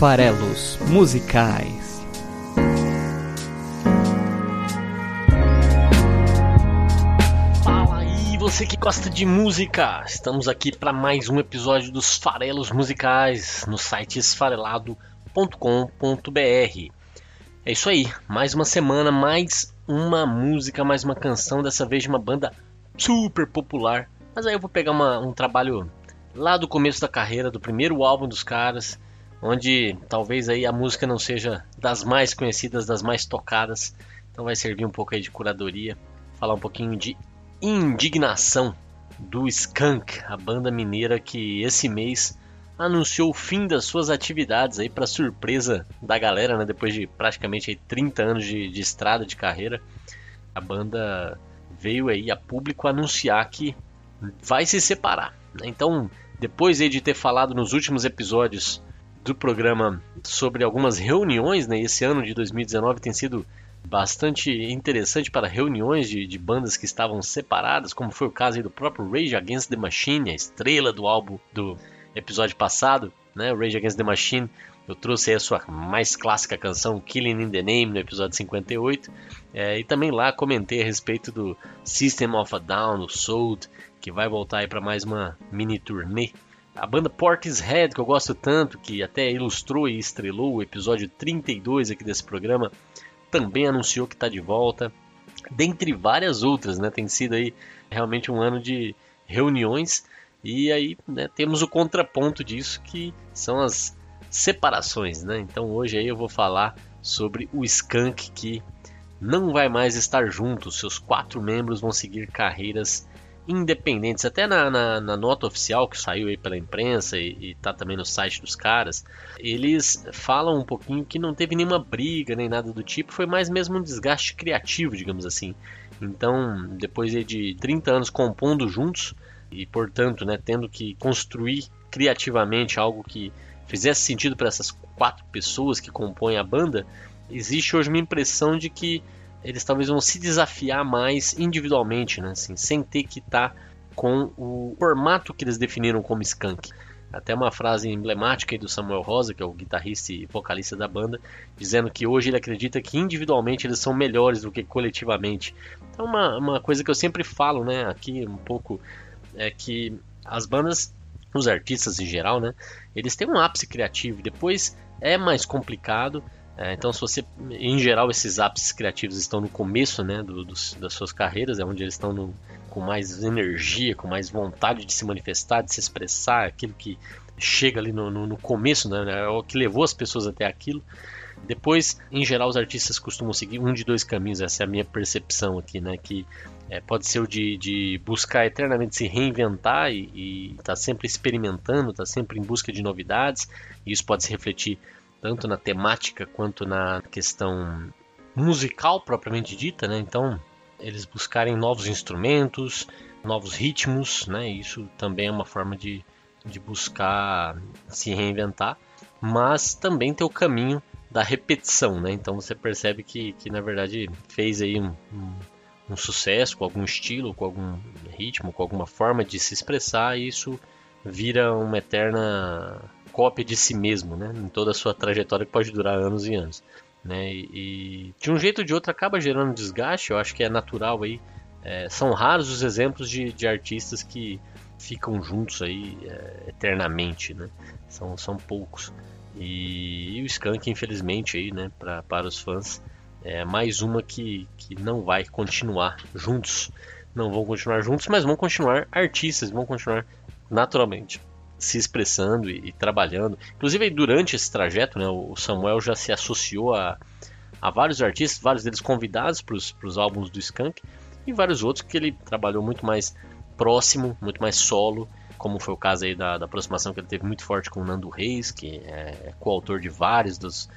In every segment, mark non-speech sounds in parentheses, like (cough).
farelos musicais. Fala aí, você que gosta de música! Estamos aqui para mais um episódio dos Farelos Musicais no site esfarelado.com.br. É isso aí, mais uma semana, mais uma música, mais uma canção, dessa vez de uma banda super popular. Mas aí eu vou pegar uma, um trabalho lá do começo da carreira, do primeiro álbum dos caras, onde talvez aí a música não seja das mais conhecidas, das mais tocadas. Então vai servir um pouco aí de curadoria, falar um pouquinho de Indignação do Skunk, a banda mineira que esse mês anunciou o fim das suas atividades aí para surpresa da galera, né? Depois de praticamente aí 30 anos de, de estrada de carreira, a banda veio aí a público anunciar que vai se separar. Né? Então, depois de ter falado nos últimos episódios do programa sobre algumas reuniões, né? Esse ano de 2019 tem sido bastante interessante para reuniões de, de, bandas que estavam separadas, como foi o caso do próprio Rage Against the Machine, a estrela do álbum do episódio passado, né? Rage Against the Machine. Eu trouxe a sua mais clássica canção Killing in the Name no episódio 58 é, e também lá comentei a respeito do System of a Down, o Sold, que vai voltar aí para mais uma mini turnê. A banda Portishead, que eu gosto tanto, que até ilustrou e estrelou o episódio 32 aqui desse programa, também anunciou que está de volta. Dentre várias outras, né? Tem sido aí realmente um ano de reuniões e aí né, temos o contraponto disso que são as separações, né? Então hoje aí eu vou falar sobre o Skunk que não vai mais estar junto, seus quatro membros vão seguir carreiras independentes. Até na, na, na, nota oficial que saiu aí pela imprensa e, está também no site dos caras, eles falam um pouquinho que não teve nenhuma briga nem nada do tipo, foi mais mesmo um desgaste criativo, digamos assim. Então, depois de 30 anos compondo juntos e, portanto, né, tendo que construir criativamente algo que fizesse sentido para essas quatro pessoas que compõem a banda, existe hoje uma impressão de que eles talvez vão se desafiar mais individualmente, né? Assim, sem ter que estar tá com o formato que eles definiram como skunk. Até uma frase emblemática do Samuel Rosa, que é o guitarrista e vocalista da banda, dizendo que hoje ele acredita que individualmente eles são melhores do que coletivamente. Então, uma, uma coisa que eu sempre falo, né, aqui um pouco, é que as bandas, os artistas em geral, né, eles têm um ápice criativo, depois é mais complicado, é, então, se você, em geral, esses ápices criativos estão no começo, né, do, dos, das suas carreiras, é onde eles estão no, com mais energia, com mais vontade de se manifestar, de se expressar, aquilo que chega ali no, no, no começo, né, é o que levou as pessoas até aquilo. Depois, em geral, os artistas costumam seguir um de dois caminhos, essa é a minha percepção aqui, né, que é, pode ser o de, de, buscar eternamente se reinventar e estar tá sempre experimentando, estar tá sempre em busca de novidades, e isso pode se refletir tanto na temática quanto na questão musical propriamente dita, né? Então, eles buscarem novos instrumentos, novos ritmos, né? Isso também é uma forma de, de buscar se reinventar, mas também tem o caminho da repetição, né? Então você percebe que, que na verdade fez aí um, um, um sucesso com algum estilo, com algum ritmo, com alguma forma de se expressar, e isso vira uma eterna cópia de si mesmo, né? Em toda a sua trajetória que pode durar anos e anos. Né? E, e de um jeito ou de outro acaba gerando desgaste, eu acho que é natural aí. É, são raros os exemplos de, de artistas que ficam juntos aí é, eternamente, né? São, são poucos. E, e o Skank, infelizmente, aí, né, pra, para os fãs, é mais uma que, que não vai continuar juntos. Não vão continuar juntos, mas vão continuar artistas, vão continuar naturalmente se expressando e, e, trabalhando. Inclusive, durante esse trajeto, né, o Samuel já se associou a, a vários artistas, vários deles convidados para os álbuns do Skank, e vários outros que ele trabalhou muito mais próximo, muito mais solo, como foi o caso aí da, da aproximação que ele teve muito forte com o Nando Reis, que é, é coautor de vários dos,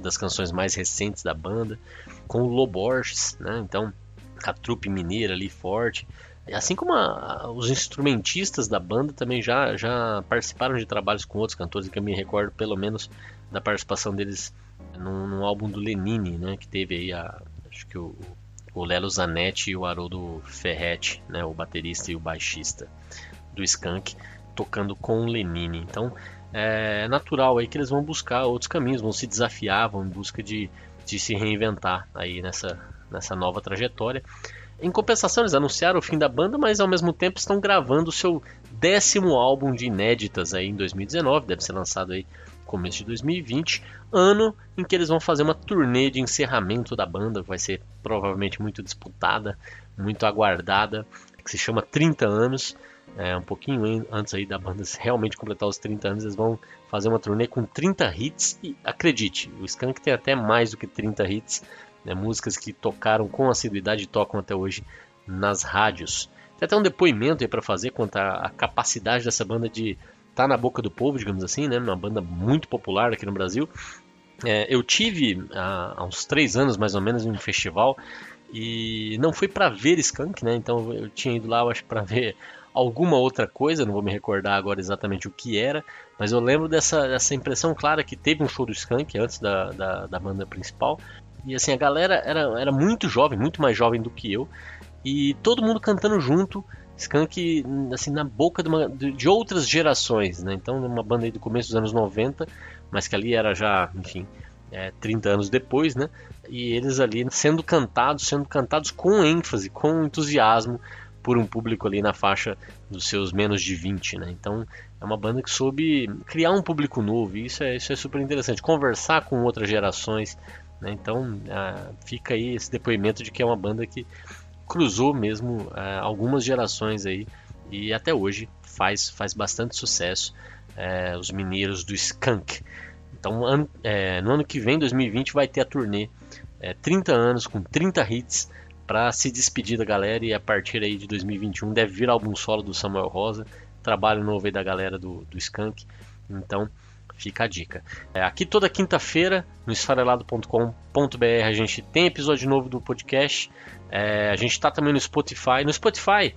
das canções mais recentes da banda, com o Loborges, né, então a trupe mineira ali forte. Assim como a, os instrumentistas da banda também já, já participaram de trabalhos com outros cantores, que eu me recordo pelo menos da participação deles num, num álbum do Lenine, né, que teve aí a, acho que o, o Lelo Zanetti e o Haroldo Ferretti, né, o baterista e o baixista do Skank, tocando com o Lenine. Então, é natural aí que eles vão buscar outros caminhos, vão se desafiar, vão em busca de, de se reinventar aí nessa, nessa nova trajetória. Em compensação, eles anunciaram o fim da banda, mas ao mesmo tempo estão gravando o seu décimo álbum de inéditas aí em 2019, deve ser lançado aí começo de 2020, ano em que eles vão fazer uma turnê de encerramento da banda, vai ser provavelmente muito disputada, muito aguardada, que se chama 30 anos. É, um pouquinho antes aí da banda realmente completar os 30 anos, eles vão fazer uma turnê com 30 hits e acredite, o Skank tem até mais do que 30 hits, né, músicas que tocaram com assiduidade e tocam até hoje nas rádios. Tem até um depoimento aí para fazer quanto à capacidade dessa banda de estar tá na boca do povo, digamos assim, né, uma banda muito popular aqui no Brasil. É, eu tive há, há, uns três anos mais ou menos em um festival e não foi para ver Skank, né? Então eu tinha ido lá, eu acho, para ver alguma outra coisa, não vou me recordar agora exatamente o que era, mas eu lembro dessa, dessa impressão clara que teve um show do Skank antes da, da, da banda principal. E assim, a galera era, era muito jovem, muito mais jovem do que eu, e todo mundo cantando junto, Skank assim, na boca de, uma, de outras gerações, né? Então, uma banda aí do começo dos anos 90, mas que ali era já, enfim, é, 30 anos depois, né? E eles ali sendo cantados, sendo cantados com ênfase, com entusiasmo por um público ali na faixa dos seus menos de 20, né? Então é uma banda que soube criar um público novo, e isso é, isso é super interessante. Conversar com outras gerações, né? Então ah, fica aí esse depoimento de que é uma banda que cruzou mesmo ah, algumas gerações aí e até hoje faz, faz bastante sucesso. Eh, os mineiros do Skunk. Então, ano, é, no ano que vem, 2020, vai ter a turnê é, 30 anos com 30 hits para se despedir da galera e a partir aí de 2021 deve vir álbum solo do Samuel Rosa, trabalho novo aí da galera do, do Skank. Então, fica a dica. É, aqui toda quinta-feira no esfarelado.com.br a gente tem episódio novo do podcast. É, a gente está também no Spotify. No Spotify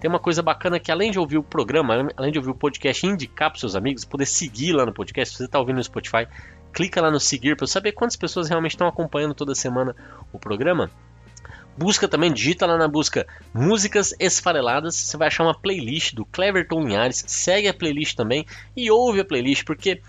tem uma coisa bacana que além de ouvir o programa, além de ouvir o podcast indicar para seus amigos, poder seguir lá no podcast, se você está ouvindo no Spotify, clica lá no seguir para saber quantas pessoas realmente estão acompanhando toda semana o programa. Busca também, digita lá na busca Músicas Esfareladas, você vai achar uma playlist do Cleverton Linhares, segue a playlist também e ouve a playlist, porque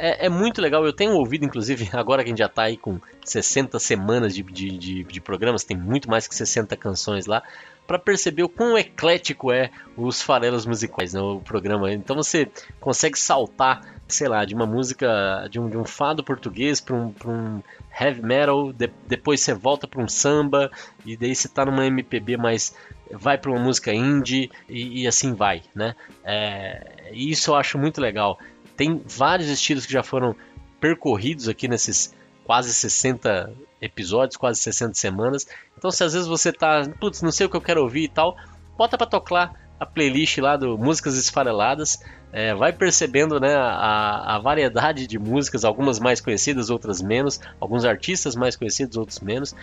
é, é, muito legal. Eu tenho ouvido, inclusive, (laughs) agora que a gente já está aí com 60 semanas de, de, de, de, programas, tem muito mais que 60 canções lá para perceber o quão eclético é os farelos musicais no né, programa. Então você consegue saltar, sei lá, de uma música, de um, de um fado português para um, um heavy metal, de, depois você volta para um samba, e daí você está numa MPB mais vai para uma música indie e, e, assim vai, né? É, isso eu acho muito legal. Tem vários estilos que já foram percorridos aqui nesses quase 60 episódios, quase 60 semanas. Então, se às vezes você tá, putz, não sei o que eu quero ouvir e tal, bota para tocar a playlist lá do Músicas Esfareladas. É, vai percebendo né, a, a, variedade de músicas, algumas mais conhecidas, outras menos, alguns artistas mais conhecidos, outros menos.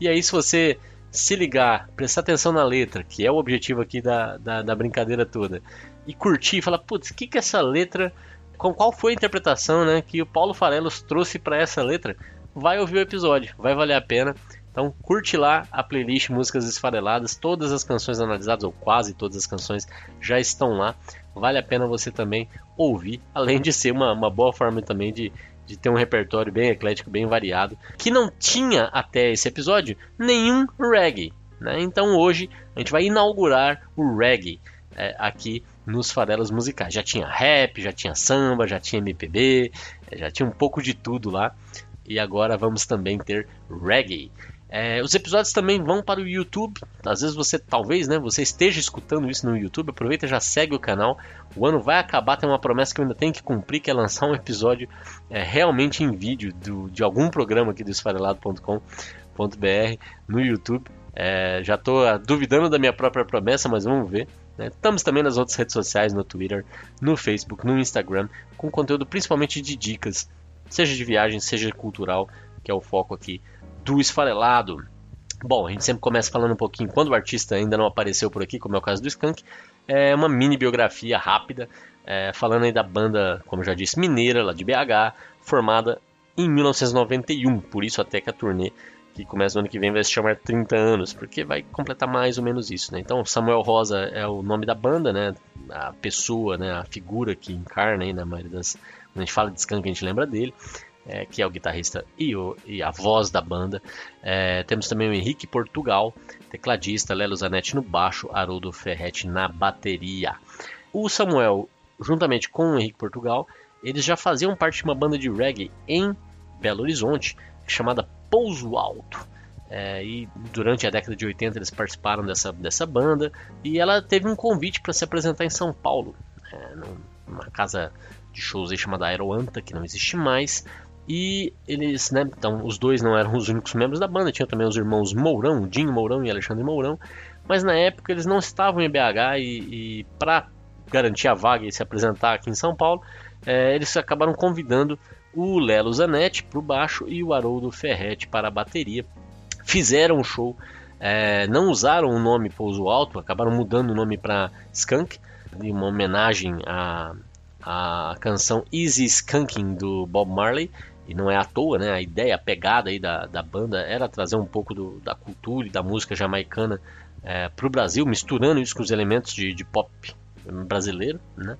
E aí, se você se ligar, prestar atenção na letra, que é o objetivo aqui da, da, da brincadeira toda, e curtir, falar, putz, o que, que essa letra, com qual foi a interpretação né, que o Paulo Farelos trouxe para essa letra? Vai ouvir o episódio, vai valer a pena. Então curte lá a playlist Músicas Esfareladas, todas as canções analisadas, ou quase todas as canções, já estão lá. Vale a pena você também ouvir, além de ser uma, uma boa forma também de, de ter um repertório bem eclético, bem variado, que não tinha até esse episódio nenhum reggae. Né? Então hoje a gente vai inaugurar o reggae é, aqui nos farelas musicais. Já tinha rap, já tinha samba, já tinha MPB, já tinha um pouco de tudo lá e agora vamos também ter reggae. É, os episódios também vão para o YouTube. Às vezes você, talvez, né, você esteja escutando isso no YouTube. Aproveita e já segue o canal. O ano vai acabar, tem uma promessa que eu ainda tenho que cumprir, que é lançar um episódio é, realmente em vídeo do, de algum programa aqui do esfarelado.com.br no YouTube. É, já estou duvidando da minha própria promessa, mas vamos ver. Né? Estamos também nas outras redes sociais, no Twitter, no Facebook, no Instagram, com conteúdo principalmente de dicas seja de viagem, seja cultural, que é o foco aqui do esfarelado. Bom, a gente sempre começa falando um pouquinho quando o artista ainda não apareceu por aqui, como é o caso do Skank. É uma mini biografia rápida, é, falando aí da banda, como já disse, mineira, lá de BH, formada em 1991, por isso até que a turnê que começa no ano que vem vai se chamar 30 anos, porque vai completar mais ou menos isso, né? Então, Samuel Rosa é o nome da banda, né? A pessoa, né? A figura que encarna aí na maioria das a gente fala de Skank, a gente lembra dele. É, que é o guitarrista e, o, e, a voz da banda. É, temos também o Henrique Portugal, tecladista, Lelo Zanetti no baixo, Haroldo Ferretti na bateria. O Samuel, juntamente com o Henrique Portugal, eles já faziam parte de uma banda de reggae em Belo Horizonte, chamada Pouso Alto. É, e durante a década de 80 eles participaram dessa, dessa banda e ela teve um convite para se apresentar em São Paulo, é, numa casa de shows aí chamada Aeroanta, que não existe mais. E eles, né, então os dois não eram os únicos membros da banda, tinha também os irmãos Mourão, Dinho Mourão e Alexandre Mourão, mas na época eles não estavam em BH e, e para garantir a vaga e se apresentar aqui em São Paulo, é, eles acabaram convidando o Lelo Zanetti para o baixo e o Haroldo Ferretti para a bateria fizeram o show, é, não usaram o nome Pouso Alto, acabaram mudando o nome para Skunk, em uma homenagem à, à canção Easy Skunking do Bob Marley. E não é à toa, né? A ideia, a pegada aí da, da banda era trazer um pouco do, da cultura e da música jamaicana é, para o Brasil, misturando isso com os elementos de, de pop brasileiro, né?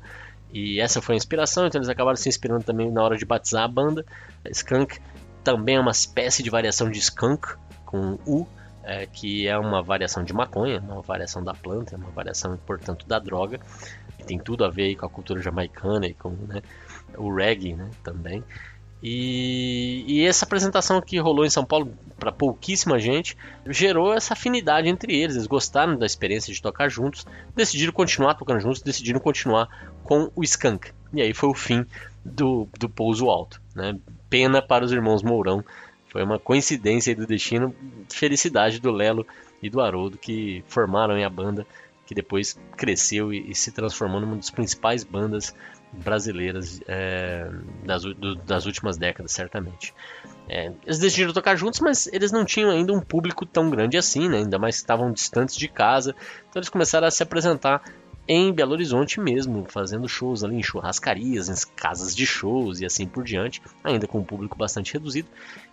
E essa foi a inspiração, então eles acabaram se inspirando também na hora de batizar a banda. Skunk também é uma espécie de variação de skunk, com U, é, que é uma variação de maconha, uma variação da planta, é uma variação, portanto, da droga, tem tudo a ver com a cultura jamaicana e com né, o reggae né, também. E, e, essa apresentação que rolou em São Paulo para pouquíssima gente gerou essa afinidade entre eles. Eles gostaram da experiência de tocar juntos, decidiram continuar tocando juntos, decidiram continuar com o Skunk. E aí foi o fim do, do Pouso Alto. Né? Pena para os irmãos Mourão foi uma coincidência do destino, felicidade do Lelo e do Haroldo que formaram a banda que depois cresceu e, e, se transformou numa das principais bandas brasileiras é, das, do, das, últimas décadas, certamente. É, eles decidiram tocar juntos, mas eles não tinham ainda um público tão grande assim, né? ainda mais estavam distantes de casa, então eles começaram a se apresentar em Belo Horizonte mesmo, fazendo shows ali em churrascarias, em casas de shows e assim por diante, ainda com um público bastante reduzido.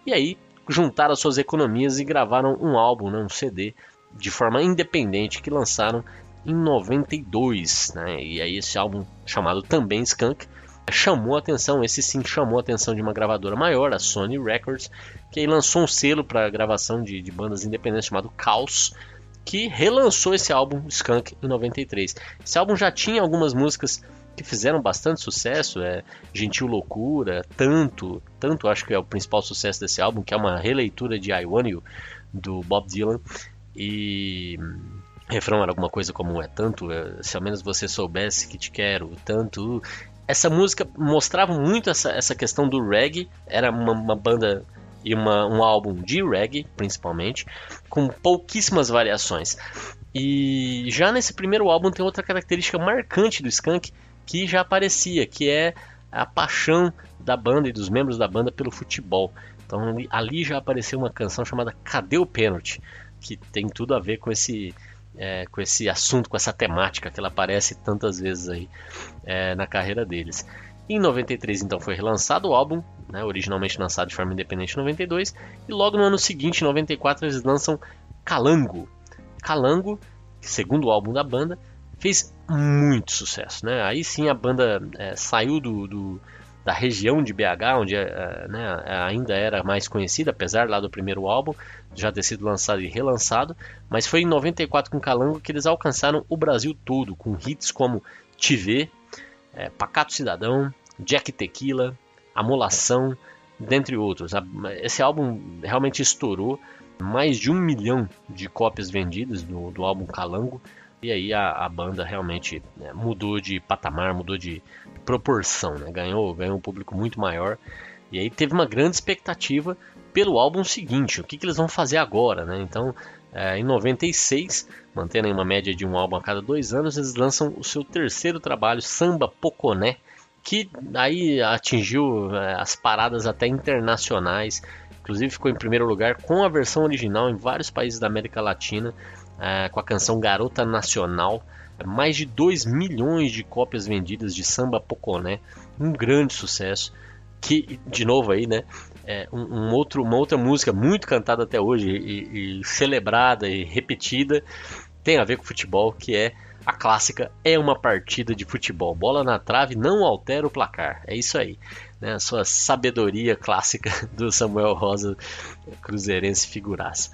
E aí juntaram as suas economias e gravaram um álbum, né, um CD, de forma independente que lançaram em 92. Né? E aí esse álbum chamado também Skunk chamou a atenção, esse sim chamou a atenção de uma gravadora maior, a Sony Records, que lançou um selo para gravação de, de bandas independentes chamado Caos, que relançou esse álbum Skunk em 93. Esse álbum já tinha algumas músicas que fizeram bastante sucesso, é Gentil Loucura, Tanto, Tanto acho que é o principal sucesso desse álbum, que é uma releitura de I Want You, do Bob Dylan, e refrão era alguma coisa como é tanto, é, se ao menos você soubesse que te quero, tanto. Essa música mostrava muito essa, essa questão do reggae, era uma, uma banda e uma, um álbum de reggae, principalmente, com pouquíssimas variações. E já nesse primeiro álbum tem outra característica marcante do Skank que já aparecia, que é a paixão da banda e dos membros da banda pelo futebol. Então ali já apareceu uma canção chamada Cadê o Pênalti? Que tem tudo a ver com esse, é, com esse assunto, com essa temática que ela aparece tantas vezes aí é, na carreira deles. Em 93, então, foi relançado o álbum, né, originalmente lançado de forma independente em 92, e logo no ano seguinte, em 94, eles lançam Calango. Calango, segundo álbum da banda, fez muito sucesso. Né? Aí sim a banda é, saiu do, do, da região de BH, onde é, né, ainda era mais conhecida, apesar lá do primeiro álbum já ter sido lançado e relançado, mas foi em 94 com Calango que eles alcançaram o Brasil todo, com hits como Te Vê, é, Pacato Cidadão, Jack Tequila, Amolação, dentre outros. Esse álbum realmente estourou, mais de um milhão de cópias vendidas do, do álbum Calango, e aí a, a banda realmente né, mudou de patamar, mudou de proporção, né? ganhou, ganhou um público muito maior. E aí teve uma grande expectativa pelo álbum seguinte, o que, que eles vão fazer agora, né? Então, é, em 96, mantendo uma média de um álbum a cada dois anos, eles lançam o seu terceiro trabalho, Samba Poconé, que aí atingiu é, as paradas até internacionais, inclusive ficou em primeiro lugar com a versão original em vários países da América Latina, é, com a canção Garota Nacional. Mais de 2 milhões de cópias vendidas de Samba Poconé, um grande sucesso. Que, de novo aí, né? É um, um, outro, uma outra música muito cantada até hoje e, e celebrada e repetida tem a ver com futebol, que é a clássica é uma partida de futebol. Bola na trave não altera o placar. É isso aí. Né? A sua sabedoria clássica (laughs) do Samuel Rosa, cruzeirense figuraça.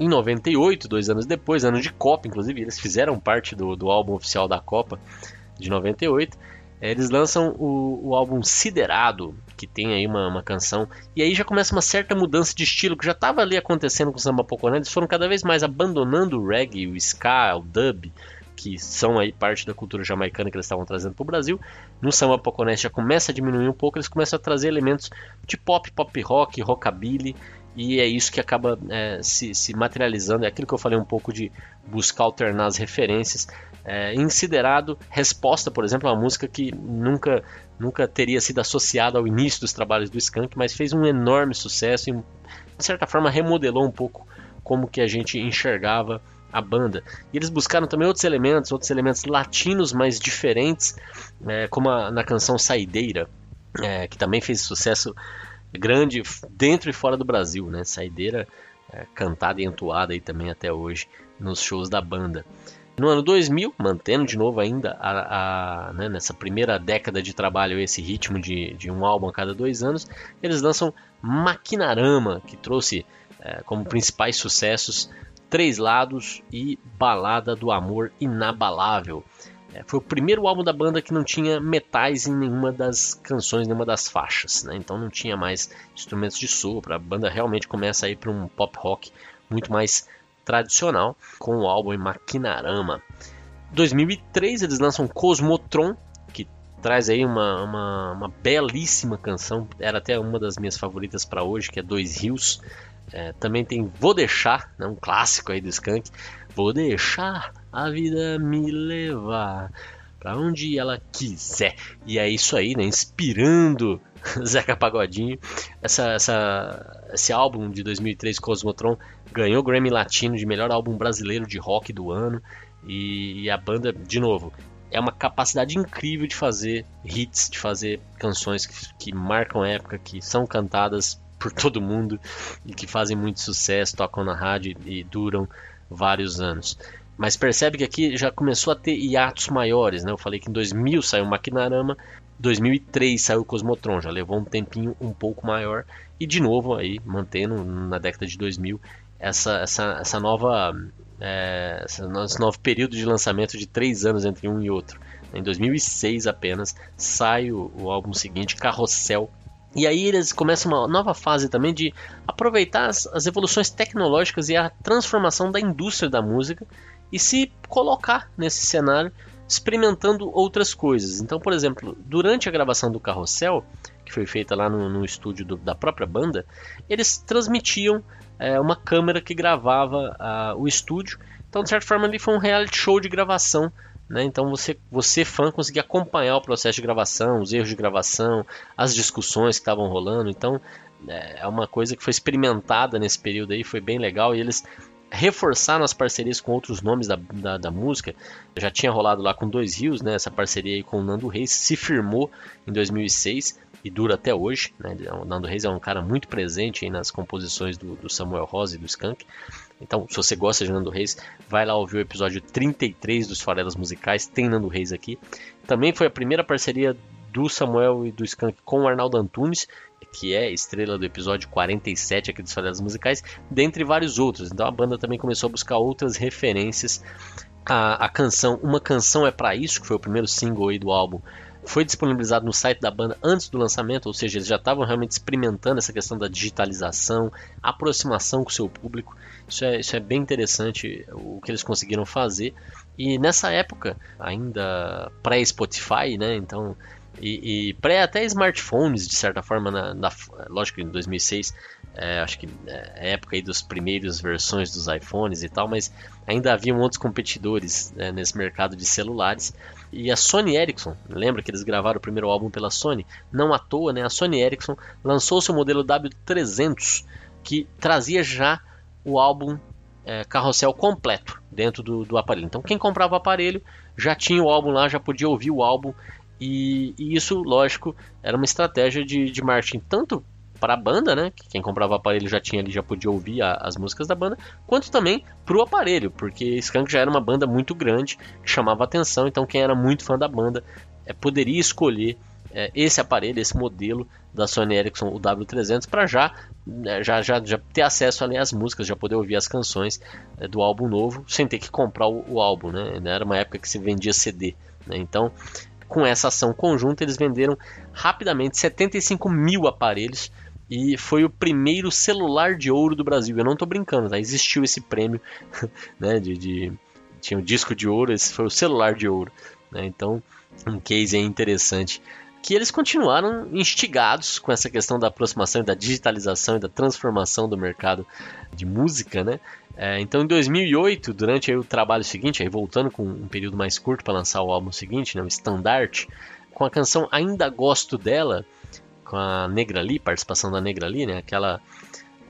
Em 98, dois anos depois, ano de Copa, inclusive, eles fizeram parte do, do álbum oficial da Copa de 98. Eles lançam o, o álbum Siderado, que tem aí uma, uma, canção, e aí já começa uma certa mudança de estilo que já estava ali acontecendo com o samba poconé. Eles foram cada vez mais abandonando o reggae, o ska, o dub, que são aí parte da cultura jamaicana que eles estavam trazendo para o Brasil. No samba poconé já começa a diminuir um pouco, eles começam a trazer elementos de pop, pop rock, rockabilly, e é isso que acaba é, se, se, materializando. É aquilo que eu falei um pouco de buscar alternar as referências. É, Insiderado, Resposta, por exemplo, é uma música que nunca, nunca teria sido associada ao início dos trabalhos do Skank, mas fez um enorme sucesso e, de certa forma, remodelou um pouco como que a gente enxergava a banda. E eles buscaram também outros elementos, outros elementos latinos mais diferentes, é, como a, na canção Saideira, é, que também fez sucesso grande dentro e fora do Brasil, né? Saideira é, cantada e entoada aí também até hoje nos shows da banda. No ano 2000, mantendo de novo ainda a, a, né, nessa primeira década de trabalho esse ritmo de, de, um álbum a cada dois anos, eles lançam Maquinarama, que trouxe é, como principais sucessos Três Lados e Balada do Amor Inabalável. É, foi o primeiro álbum da banda que não tinha metais em nenhuma das canções, nenhuma das faixas, né? então não tinha mais instrumentos de sopro. A banda realmente começa a ir para um pop rock muito mais tradicional com o álbum Maquinarama. Em 2003 eles lançam Cosmotron, que traz aí uma, uma, uma belíssima canção, era até uma das minhas favoritas para hoje, que é Dois Rios. É, também tem Vou Deixar, né, um clássico aí do Skank. Vou deixar a vida me levar para onde ela quiser. E é isso aí, né? Inspirando (laughs) Zeca Pagodinho. Essa, essa, esse álbum de 2003, Cosmotron, ganhou o Grammy Latino de melhor álbum brasileiro de rock do ano. E, e a banda, de novo, é uma capacidade incrível de fazer hits, de fazer canções que, que marcam época, que são cantadas por todo mundo e que fazem muito sucesso, tocam na rádio e duram vários anos. Mas percebe que aqui já começou a ter hiatos maiores, né? Eu falei que em 2000 saiu o Maquinarama, 2003 saiu Cosmotron, já levou um tempinho um pouco maior e de novo aí mantendo na década de 2000 essa, essa, essa nova é, esse novo período de lançamento de três anos entre um e outro. Em 2006 apenas sai o, o álbum seguinte, Carrossel, e aí eles começam uma nova fase também de aproveitar as, as, evoluções tecnológicas e a transformação da indústria da música e se colocar nesse cenário experimentando outras coisas. Então, por exemplo, durante a gravação do Carrossel, que foi feita lá no, no estúdio do, da própria banda, eles transmitiam é, uma câmera que gravava uh, o estúdio. Então, de certa forma, ali foi um reality show de gravação né? Então você, você fã conseguia acompanhar o processo de gravação, os erros de gravação, as discussões que estavam rolando. Então é, é uma coisa que foi experimentada nesse período aí, foi bem legal e eles reforçaram as parcerias com outros nomes da, da, da, música. Já tinha rolado lá com Dois Rios, né? Essa parceria aí com o Nando Reis se firmou em 2006 e dura até hoje. Né? O Nando Reis é um cara muito presente nas composições do, do Samuel Rosa e do Skank. Então, se você gosta de Nando Reis, vai lá ouvir o episódio 33 dos Farelas Musicais, tem Nando Reis aqui. Também foi a primeira parceria do Samuel e do Skank com o Arnaldo Antunes, que é estrela do episódio 47 aqui dos Farelas Musicais, dentre vários outros. Então a banda também começou a buscar outras referências. A, a canção Uma Canção é para Isso, que foi o primeiro single do álbum, foi disponibilizado no site da banda antes do lançamento, ou seja, eles já estavam realmente experimentando essa questão da digitalização, aproximação com o seu público. Isso é, isso é bem interessante o que eles conseguiram fazer. E nessa época, ainda pré-Spotify, né? Então, e, e pré até smartphones, de certa forma, na, na lógico, em 2006 é, acho que é época aí dos primeiros versões dos iPhones e tal, mas ainda haviam outros competidores né, nesse mercado de celulares. E a Sony Ericsson, lembra que eles gravaram o primeiro álbum pela Sony? Não à toa, né? A Sony Ericsson lançou seu modelo W300, que trazia já o álbum é, carrossel completo dentro do, do, aparelho. Então, quem comprava o aparelho já tinha o álbum lá, já podia ouvir o álbum. E, e isso, lógico, era uma estratégia de, de marketing tanto para a banda, né? Que quem comprava o aparelho já tinha ali, já podia ouvir a, as músicas da banda, quanto também para o aparelho, porque Skunk já era uma banda muito grande que chamava atenção, então quem era muito fã da banda é, poderia escolher é, esse aparelho, esse modelo da Sony Ericsson, o W300, para já, é, já, já, já ter acesso ali às músicas, já poder ouvir as canções é, do álbum novo, sem ter que comprar o, o álbum, né? Era uma época que se vendia CD, né? Então, com essa ação conjunta, eles venderam rapidamente 75 mil aparelhos e foi o primeiro celular de ouro do Brasil. Eu não estou brincando, tá? existiu esse prêmio, (laughs) né? De, de, tinha o disco de ouro, esse foi o celular de ouro. Né? Então, um case interessante que eles continuaram instigados com essa questão da aproximação, da digitalização e da transformação do mercado de música, né? É, então, em 2008, durante o trabalho seguinte, aí voltando com um período mais curto para lançar o álbum seguinte, né, o Standard, com a canção Ainda Gosto Dela, com a Negra Lee, participação da Negra Lee, né, aquela,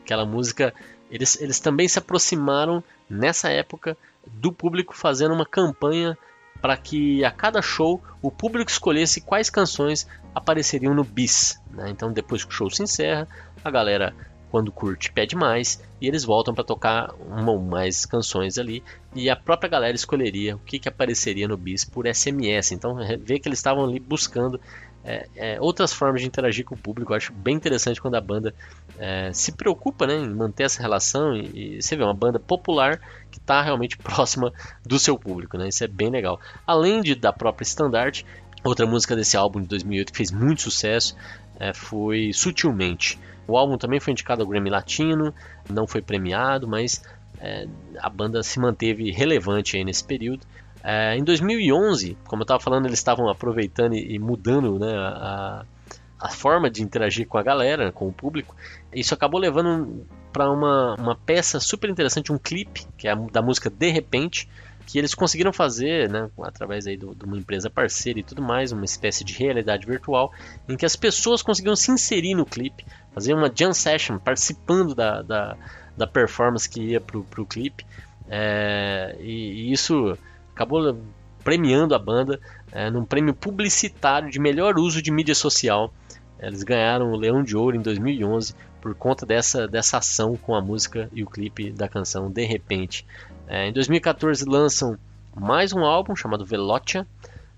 aquela música, eles, eles também se aproximaram nessa época do público fazendo uma campanha para que a cada show o público escolhesse quais canções apareceriam no bis. Né? Então, depois que o show se encerra, a galera, quando curte, pede mais e eles voltam para tocar uma ou mais canções ali e a própria galera escolheria o que, que apareceria no bis por SMS. Então, vê que eles estavam ali buscando é, é, outras formas de interagir com o público. Eu acho bem interessante quando a banda é, se preocupa né, em manter essa relação e, e você vê uma banda popular que está realmente (laughs) próxima do seu público. Né? Isso é bem legal. Além de, da própria Standard, outra música desse álbum de 2008 que fez muito sucesso é, foi Sutilmente. O álbum também foi indicado ao Grammy Latino, não foi premiado, mas é, a banda se manteve relevante aí nesse período. É, em 2011, como eu estava falando, eles estavam aproveitando e, mudando né, a, a, forma de interagir com a galera, com o público. Isso acabou levando para uma, uma peça super interessante, um clipe, que é a, da música De Repente, que eles conseguiram fazer, né, através aí do, de uma empresa parceira e tudo mais, uma espécie de realidade virtual, em que as pessoas conseguiam se inserir no clipe, fazer uma jam session, participando da, da, da performance que ia para o clipe. É, e, e isso acabou premiando a banda é, num prêmio publicitário de melhor uso de mídia social. Eles ganharam o Leão de Ouro em 2011 por conta dessa, dessa ação com a música e o clipe da canção De Repente. É, em 2014 lançam mais um álbum chamado Velotia.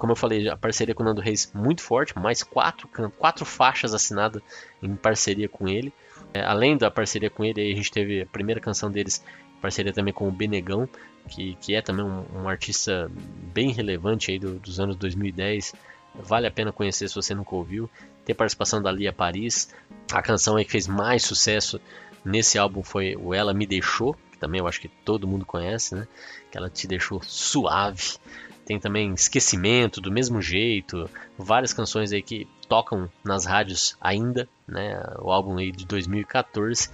Como eu falei, a parceria com o Nando Reis muito forte, mais quatro, quatro faixas assinadas em parceria com ele. É, além da parceria com ele, a gente teve a primeira canção deles, parceria também com o Benegão, que, que é também um, um artista bem relevante aí do, dos anos 2010. Vale a pena conhecer se você nunca ouviu. Tem participação da Lia Paris. A canção aí que fez mais sucesso nesse álbum foi o Ela Me Deixou, que também eu acho que todo mundo conhece, né? Que ela te deixou suave. Tem também Esquecimento, do mesmo jeito. Várias canções aí que tocam nas rádios ainda, né? O álbum aí de 2014.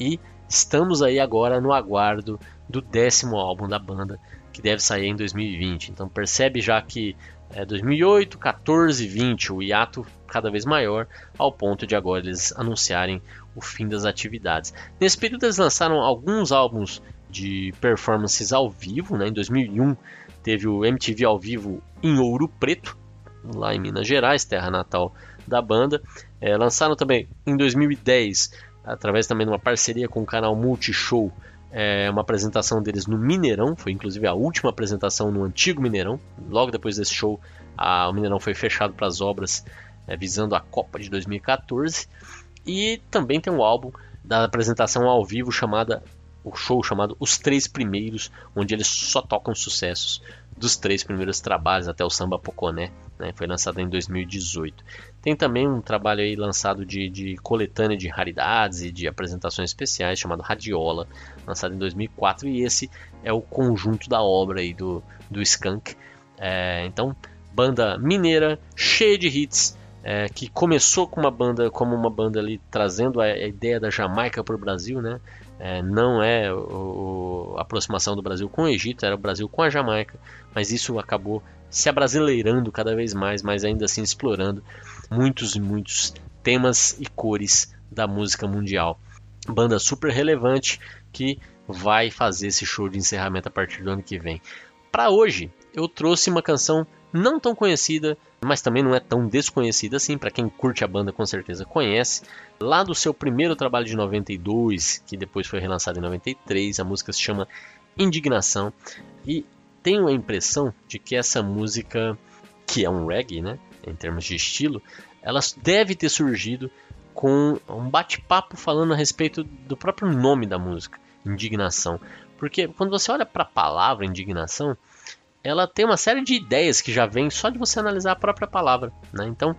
E estamos aí agora no aguardo do décimo álbum da banda, que deve sair em 2020. Então percebe já que é 2008, 14, 20, o hiato cada vez maior, ao ponto de agora eles anunciarem o fim das atividades. Nesse período eles lançaram alguns álbuns de performances ao vivo, né? em 2001 teve o MTV ao vivo em Ouro Preto, lá em Minas Gerais, terra natal da banda. É, lançaram também em 2010, através também de uma parceria com o canal Multishow, é uma apresentação deles no Mineirão, foi inclusive a última apresentação no antigo Mineirão. Logo depois desse show, a, o Mineirão foi fechado para as obras é, visando a Copa de 2014. E também tem um álbum da apresentação ao vivo chamada o show chamado Os Três Primeiros, onde eles só tocam sucessos dos três primeiros trabalhos até o Samba Poconé, né? foi lançado em 2018. Tem também um trabalho aí lançado de, de coletânea de raridades e de apresentações especiais chamado Radiola, lançado em 2004 e esse é o conjunto da obra aí do, do Skunk. É, então, banda mineira, cheia de hits, é, que começou com uma banda como uma banda ali trazendo a, a ideia da Jamaica para o Brasil, né? É, não é o, a aproximação do Brasil com o Egito, era o Brasil com a Jamaica, mas isso acabou se abrasileirando cada vez mais, mas ainda assim explorando muitos e muitos temas e cores da música mundial. Banda super relevante que vai fazer esse show de encerramento a partir do ano que vem. Para hoje, eu trouxe uma canção não tão conhecida, mas também não é tão desconhecida assim, para quem curte a banda com certeza conhece. Lá do seu primeiro trabalho de 92, que depois foi relançado em 93, a música se chama Indignação e tenho a impressão de que essa música, que é um reggae, né, em termos de estilo, ela deve ter surgido com um bate-papo falando a respeito do próprio nome da música, Indignação. Porque quando você olha para a palavra indignação, ela tem uma série de ideias que já vem só de você analisar a própria palavra. Né? Então,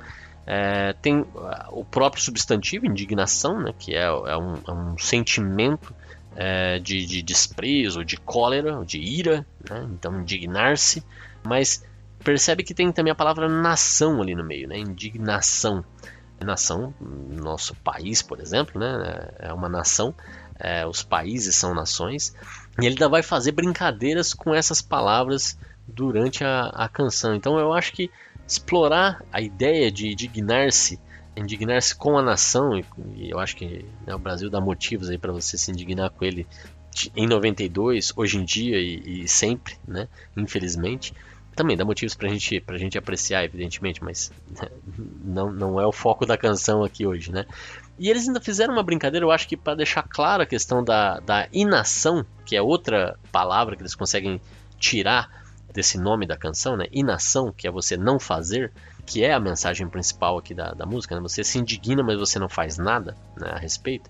é, tem uh, o próprio substantivo, indignação, né? que é, é, um, é um, sentimento é, de, de, desprezo, de cólera, de ira, né? então indignar-se, mas percebe que tem também a palavra nação ali no meio, né? indignação. Nação, nosso país, por exemplo, né? é uma nação, é, os países são nações, e ele ainda vai fazer brincadeiras com essas palavras durante a, a canção. Então eu acho que explorar a ideia de indignar-se, indignar-se com a nação, e, e eu acho que né, o Brasil dá motivos aí para você se indignar com ele em 92, hoje em dia e, e sempre, né? Infelizmente. Também dá motivos pra gente, pra gente apreciar, evidentemente, mas né, não, não é o foco da canção aqui hoje, né? E eles ainda fizeram uma brincadeira, eu acho que para deixar clara a questão da, da inação, que é outra palavra que eles conseguem tirar desse nome da canção, né? Inação, que é você não fazer, que é a mensagem principal aqui da, da música, né? Você se indigna, mas você não faz nada né, a respeito.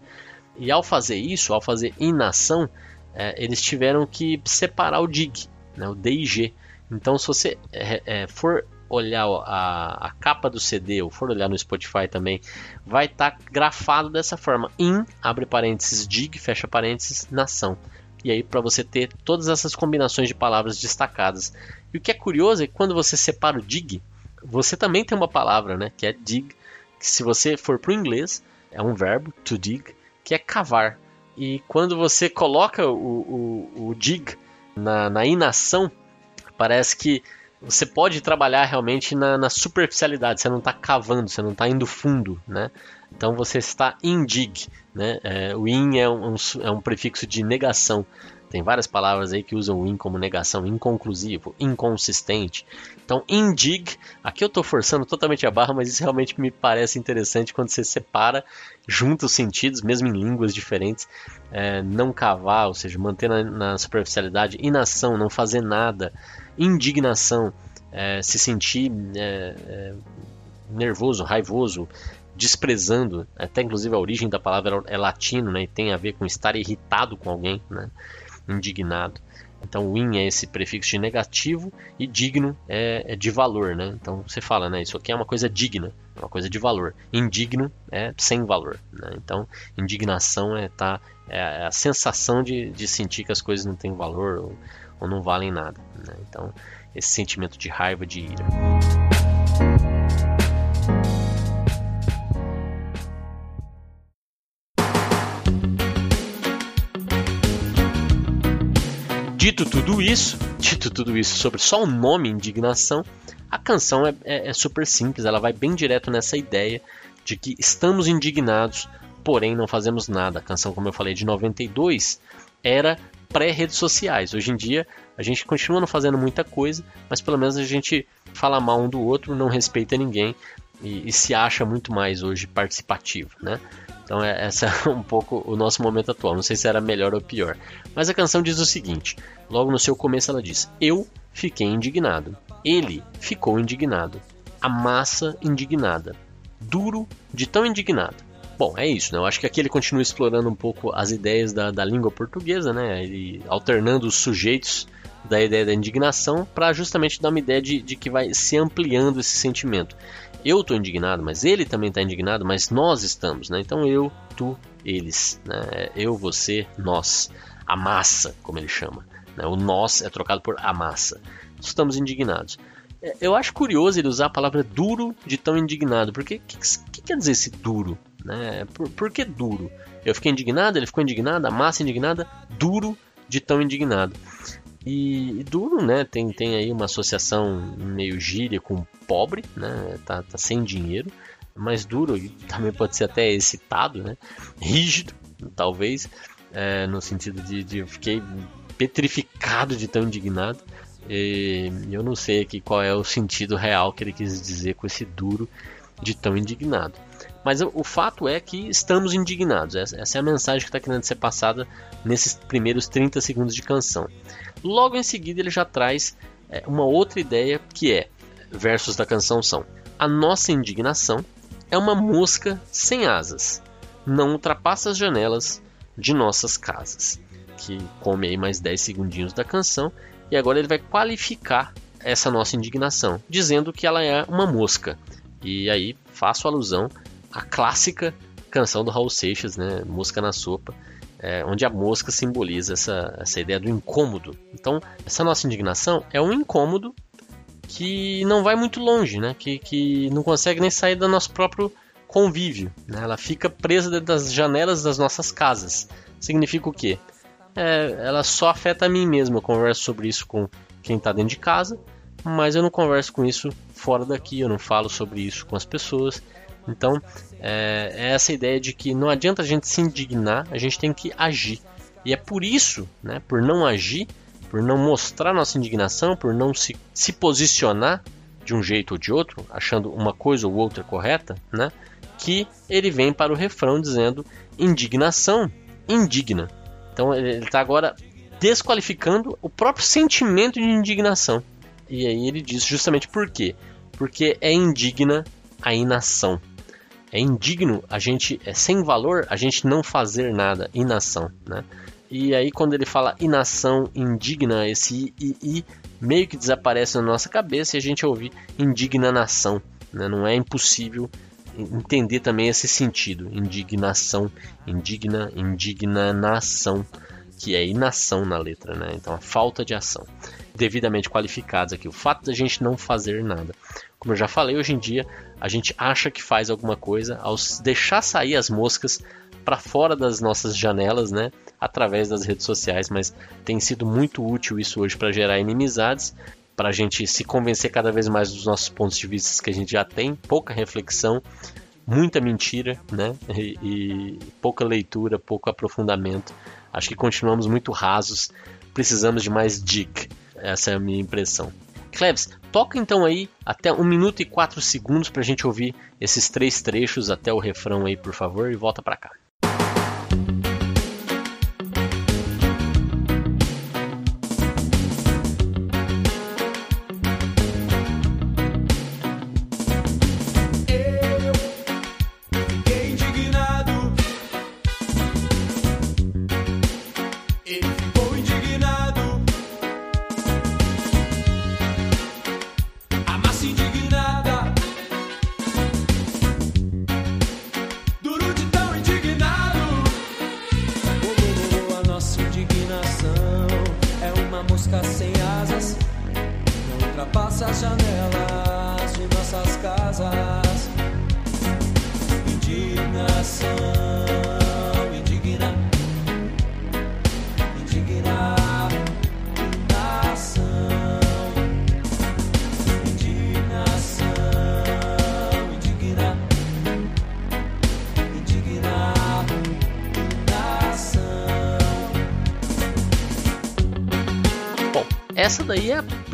E ao fazer isso, ao fazer inação, é, eles tiveram que separar o dig, né, o DIG. Então, se você é, é, for olhar a, a, capa do CD ou for olhar no Spotify também, vai estar tá grafado dessa forma: in, abre parênteses, dig, fecha parênteses, nação e aí para você ter todas essas combinações de palavras destacadas. E o que é curioso é que quando você separa o dig, você também tem uma palavra, né, que é dig, que se você for para o inglês, é um verbo, to dig, que é cavar. E quando você coloca o, o, o dig na, na inação, parece que você pode trabalhar realmente na, na superficialidade, você não está cavando, você não está indo fundo, né? Então você está indig, né? É, o in é um, é um prefixo de negação. Tem várias palavras aí que usam o in como negação, inconclusivo, inconsistente. Então, indig, aqui eu estou forçando totalmente a barra, mas isso realmente me parece interessante quando você separa, junta os sentidos, mesmo em línguas diferentes. É, não cavar, ou seja, manter na, na superficialidade, inação, não fazer nada, indignação, é, se sentir é, é nervoso, raivoso, desprezando, até inclusive a origem da palavra é latino, né, e tem a ver com estar irritado com alguém, né, indignado. Então, win é esse prefixo de negativo e digno é, é, de valor, né? Então você fala, né? Isso aqui é uma coisa digna, uma coisa de valor. Indigno é sem valor, né? Então, indignação é, tá, é a sensação de, de sentir que as coisas não têm valor ou, ou não valem nada. Né? Então, esse sentimento de raiva, de ira. Dito tudo isso, (laughs) dito tudo isso sobre só o nome indignação, a canção é, é, é, super simples, ela vai bem direto nessa ideia de que estamos indignados, porém não fazemos nada. A canção, como eu falei, de 92 era pré-redes sociais. Hoje em dia a gente continua não fazendo muita coisa, mas pelo menos a gente fala mal um do outro, não respeita ninguém e, e se acha muito mais hoje participativo, né? Então é, essa (laughs) é um pouco o nosso momento atual. Não sei se era melhor ou pior. Mas a canção diz o seguinte: logo no seu começo ela diz: Eu fiquei indignado. Ele ficou indignado. A massa indignada. Duro de tão indignado. Bom, é isso, né? Eu acho que aqui ele continua explorando um pouco as ideias da, da língua portuguesa, né? Ele alternando os sujeitos da ideia da indignação para justamente dar uma ideia de, de que vai se ampliando esse sentimento eu estou indignado, mas ele também está indignado, mas nós estamos, né? Então eu, tu, eles, né? Eu, você, nós, a massa, como ele chama. Né? O nós é trocado por a massa. Estamos indignados. É, eu acho curioso ele usar a palavra duro de tão indignado, porque o que, que, quer dizer esse duro? Né? Por, por que duro? Eu fiquei indignado, ele ficou indignado, a massa indignada, duro de tão indignado. E, e, duro, né? Tem, tem aí uma associação meio gíria com pobre, né? Tá, tá sem dinheiro. Mas duro também pode ser até excitado, né? Rígido, talvez, é, no sentido de, de eu fiquei petrificado de tão indignado. E eu não sei aqui qual é o sentido real que ele quis dizer com esse duro de tão indignado. Mas o fato é que estamos indignados. Essa é a mensagem que está querendo ser passada nesses primeiros 30 segundos de canção. Logo em seguida, ele já traz é, uma outra ideia que é: versos da canção são: A nossa indignação é uma mosca sem asas, não ultrapassa as janelas de nossas casas. Que come aí mais 10 segundinhos da canção e agora ele vai qualificar essa nossa indignação, dizendo que ela é uma mosca. E aí faço alusão à clássica canção do Raul Seixas, né, Mosca na Sopa, é, onde a mosca simboliza essa, essa ideia do incômodo. Então, essa nossa indignação é um incômodo que não vai muito longe, né, que, que não consegue nem sair do nosso próprio convívio. Né? Ela fica presa dentro das janelas das nossas casas. Significa o quê? é, ela só afeta a mim mesmo. Eu converso sobre isso com quem está dentro de casa, mas eu não converso com isso fora daqui, eu não falo sobre isso com as pessoas. Então, é, é essa ideia de que não adianta a gente se indignar, a gente tem que agir. E é por isso, né, por não agir, por não mostrar nossa indignação, por não se, se posicionar de um jeito ou de outro, achando uma coisa ou outra correta, né, que ele vem para o refrão dizendo indignação indigna. Então ele está agora desqualificando o próprio sentimento de indignação. E aí ele diz justamente por quê? Porque é indigna a inação. É indigno a gente, é sem valor a gente não fazer nada, inação, né? E aí quando ele fala inação indigna, esse i, i, i meio que desaparece na nossa cabeça e a gente ouve indigna nação, né? Não é impossível entender também esse sentido, indignação, indigna, indignação, que é inação na letra, né? Então a falta de ação. Devidamente qualificados aqui, o fato da gente não fazer nada. Como eu já falei, hoje em dia a gente acha que faz alguma coisa ao deixar sair as moscas para fora das nossas janelas, né? Através das redes sociais, mas tem sido muito útil isso hoje para gerar inimizades para a gente se convencer cada vez mais dos nossos pontos de vista que a gente já tem, pouca reflexão, muita mentira, né? E, e, pouca leitura, pouco aprofundamento. Acho que continuamos muito rasos, precisamos de mais dica. Essa é a minha impressão. Klebs, toca então aí até 1 minuto e 4 segundos para a gente ouvir esses três trechos até o refrão aí, por favor, e volta para cá.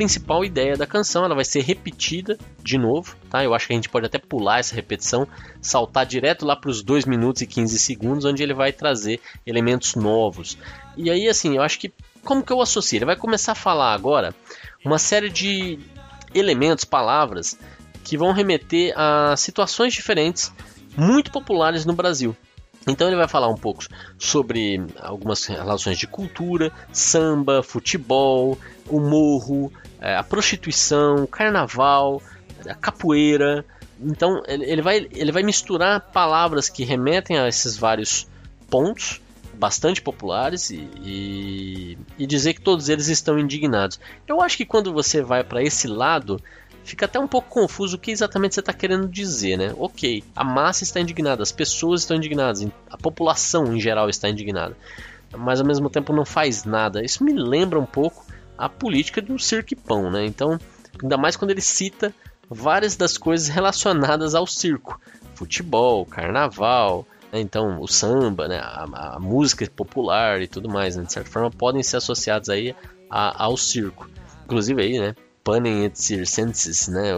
Principal ideia da canção, ela vai ser repetida de novo, tá? Eu acho que a gente pode até pular essa repetição, saltar direto lá para os 2 minutos e 15 segundos, onde ele vai trazer elementos novos. E aí, assim, eu acho que como que eu associo? Ele vai começar a falar agora uma série de elementos, palavras que vão remeter a situações diferentes muito populares no Brasil. Então ele vai falar um pouco sobre algumas relações de cultura, samba, futebol, o morro, é, a prostituição, o carnaval, a capoeira. Então ele vai, ele vai misturar palavras que remetem a esses vários pontos bastante populares e, e, e dizer que todos eles estão indignados. Eu acho que quando você vai para esse lado, fica até um pouco confuso o que exatamente você está querendo dizer, né? Ok, a massa está indignada, as pessoas estão indignadas, a população em geral está indignada, mas ao mesmo tempo não faz nada. Isso me lembra um pouco a política do circo e pão, né? Então, ainda mais quando ele cita várias das coisas relacionadas ao circo, futebol, carnaval, né? então o samba, né? a, a, música popular e tudo mais, né? de certa forma podem ser associados aí a, ao circo. inclusive aí, né, panem et circenses, né,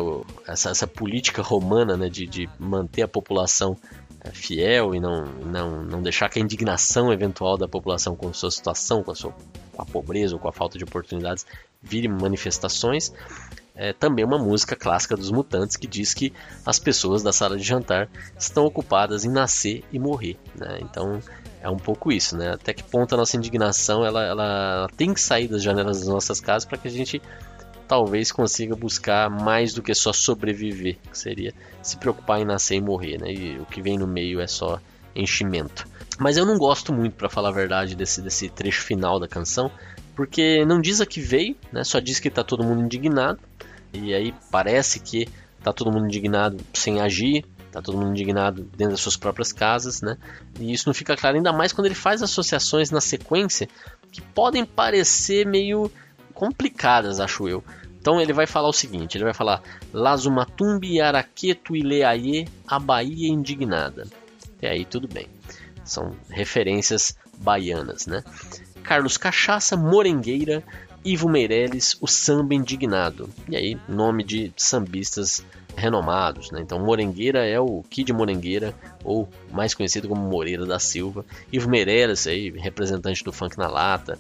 essa, essa política romana, né, de, de manter a população é, fiel e não, não, não deixar que a indignação eventual da população com sua situação, com a, sua, com a pobreza ou com a falta de oportunidades, vire manifestações. É também uma música clássica dos Mutantes que diz que as pessoas da sala de jantar estão ocupadas em nascer e morrer. Né? Então é um pouco isso, né? Até que ponto a nossa indignação ela, ela tem que sair das janelas das nossas casas para que a gente talvez consiga buscar mais do que só sobreviver, que seria se preocupar em nascer e morrer, né? E o que vem no meio é só enchimento. Mas eu não gosto muito, para falar a verdade, desse, desse trecho final da canção, porque não diz a que veio, né? Só diz que tá todo mundo indignado, e aí parece que tá todo mundo indignado sem agir, tá todo mundo indignado dentro das suas próprias casas, né? E isso não fica claro ainda mais quando ele faz associações na sequência que podem parecer meio complicadas, acho eu. Então ele vai falar o seguinte, ele vai falar Lazumatumbi, Araqueto, Ileaie, a Bahia indignada. E aí tudo bem. São referências baianas, né? Carlos Cachaça, Morengueira, Ivo Meirelles, o samba indignado. E aí, nome de sambistas renomados, né? Então, Morengueira é o Kid Morengueira, ou mais conhecido como Moreira da Silva. Ivo Meirelles, aí, representante do funk na lata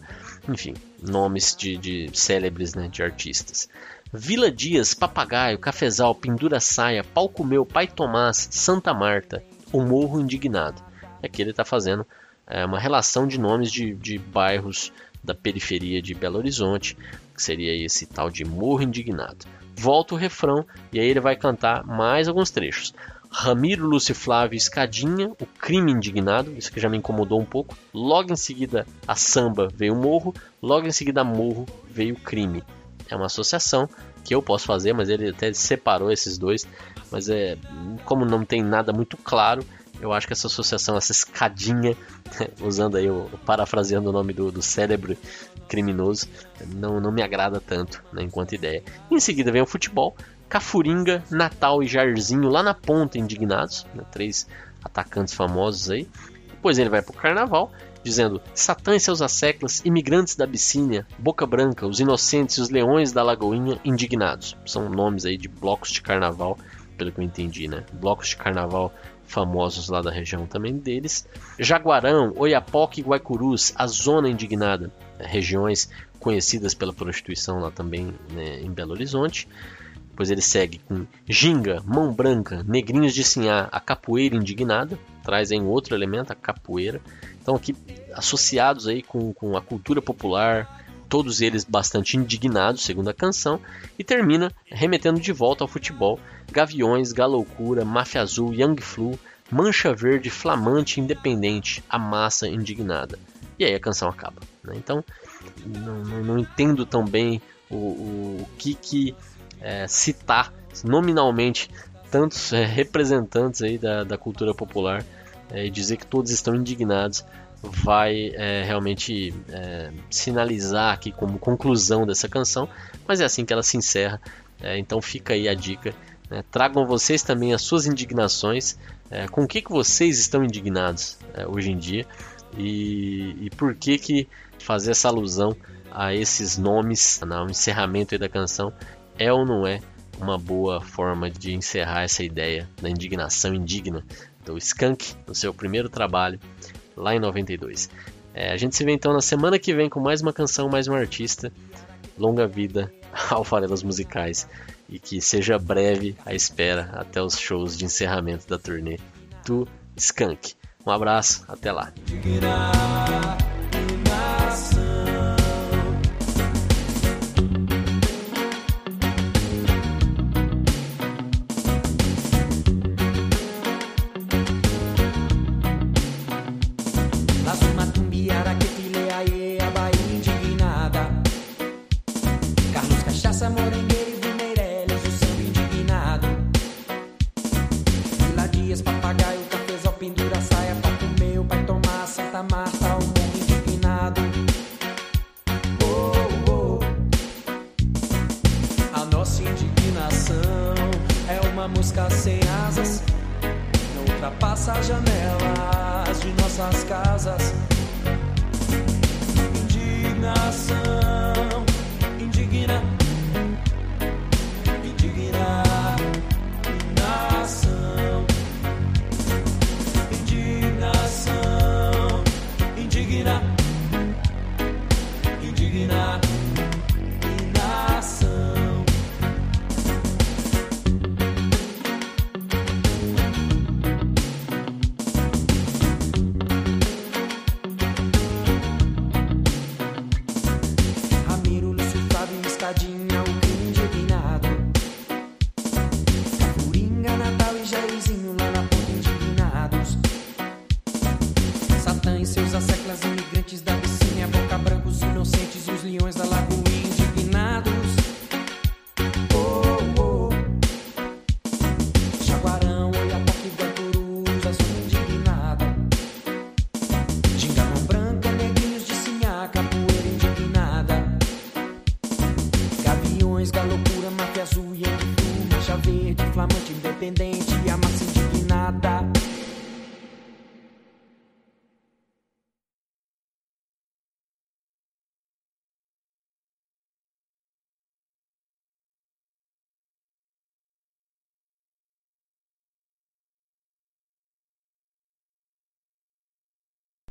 enfim, nomes de, de célebres, né, de artistas. Vila Dias, Papagaio, Cafezal, Pendura Saia, Palco Meu, Pai Tomás, Santa Marta, O Morro Indignado. Aqui ele está fazendo é, uma relação de nomes de, de bairros da periferia de Belo Horizonte, que seria esse tal de Morro Indignado. Volta o refrão e aí ele vai cantar mais alguns trechos. Ramiro Lúcio Flávio Escadinha, o crime indignado, isso que já me incomodou um pouco. Logo em seguida a samba veio o morro, logo em seguida morro veio o crime. É uma associação que eu posso fazer, mas ele até separou esses dois. Mas é como não tem nada muito claro, eu acho que essa associação, essa escadinha, (laughs) usando aí o parafraseando o nome do, do cérebro criminoso, não, não me agrada tanto né, enquanto ideia. Em seguida vem o futebol, Cafuringa, Natal e Jairzinho lá na ponta indignados, né, três atacantes famosos aí. Depois ele vai para o Carnaval, dizendo Satã e seus asseclas, imigrantes da Abissínia, Boca Branca, os inocentes e os leões da Lagoinha indignados. São nomes aí de blocos de carnaval, pelo que eu entendi, né? Blocos de carnaval famosos lá da região também deles. Jaguarão, Oiapoque e Guaicurus, a zona indignada, regiões conhecidas pela prostituição lá também né, em Belo Horizonte. Depois ele segue com Ginga, Mão Branca, Negrinhos de Sinhá, a Capoeira Indignada, traz outro elemento, a capoeira. Então aqui associados aí com, com a cultura popular, todos eles bastante indignados, segundo a canção, e termina remetendo de volta ao futebol, Gaviões, Galoucura, Máfia Azul, Young Flu, Mancha Verde, Flamante, Independente, a massa indignada. E aí a canção acaba. Né? Então, não, não, não, entendo tão bem o, o, o que que é, citar nominalmente tantos é, representantes aí da, da cultura popular é, e dizer que todos estão indignados vai é, realmente é, sinalizar aqui como conclusão dessa canção, mas é assim que ela se encerra. É, então fica aí a dica. Né? Tragam vocês também as suas indignações. com o que, que vocês estão indignados hoje em dia e, e por que, que fazer essa alusão a esses nomes no encerramento da canção é ou não é uma boa forma de encerrar essa ideia da indignação indigna do Skunk no seu primeiro trabalho lá em 92. É, a gente se vê então na semana que vem com mais uma canção, mais um artista. Longa vida (laughs) ao Farelas Musicais e que seja breve a espera até os shows de encerramento da turnê do Skunk. Um abraço, até lá.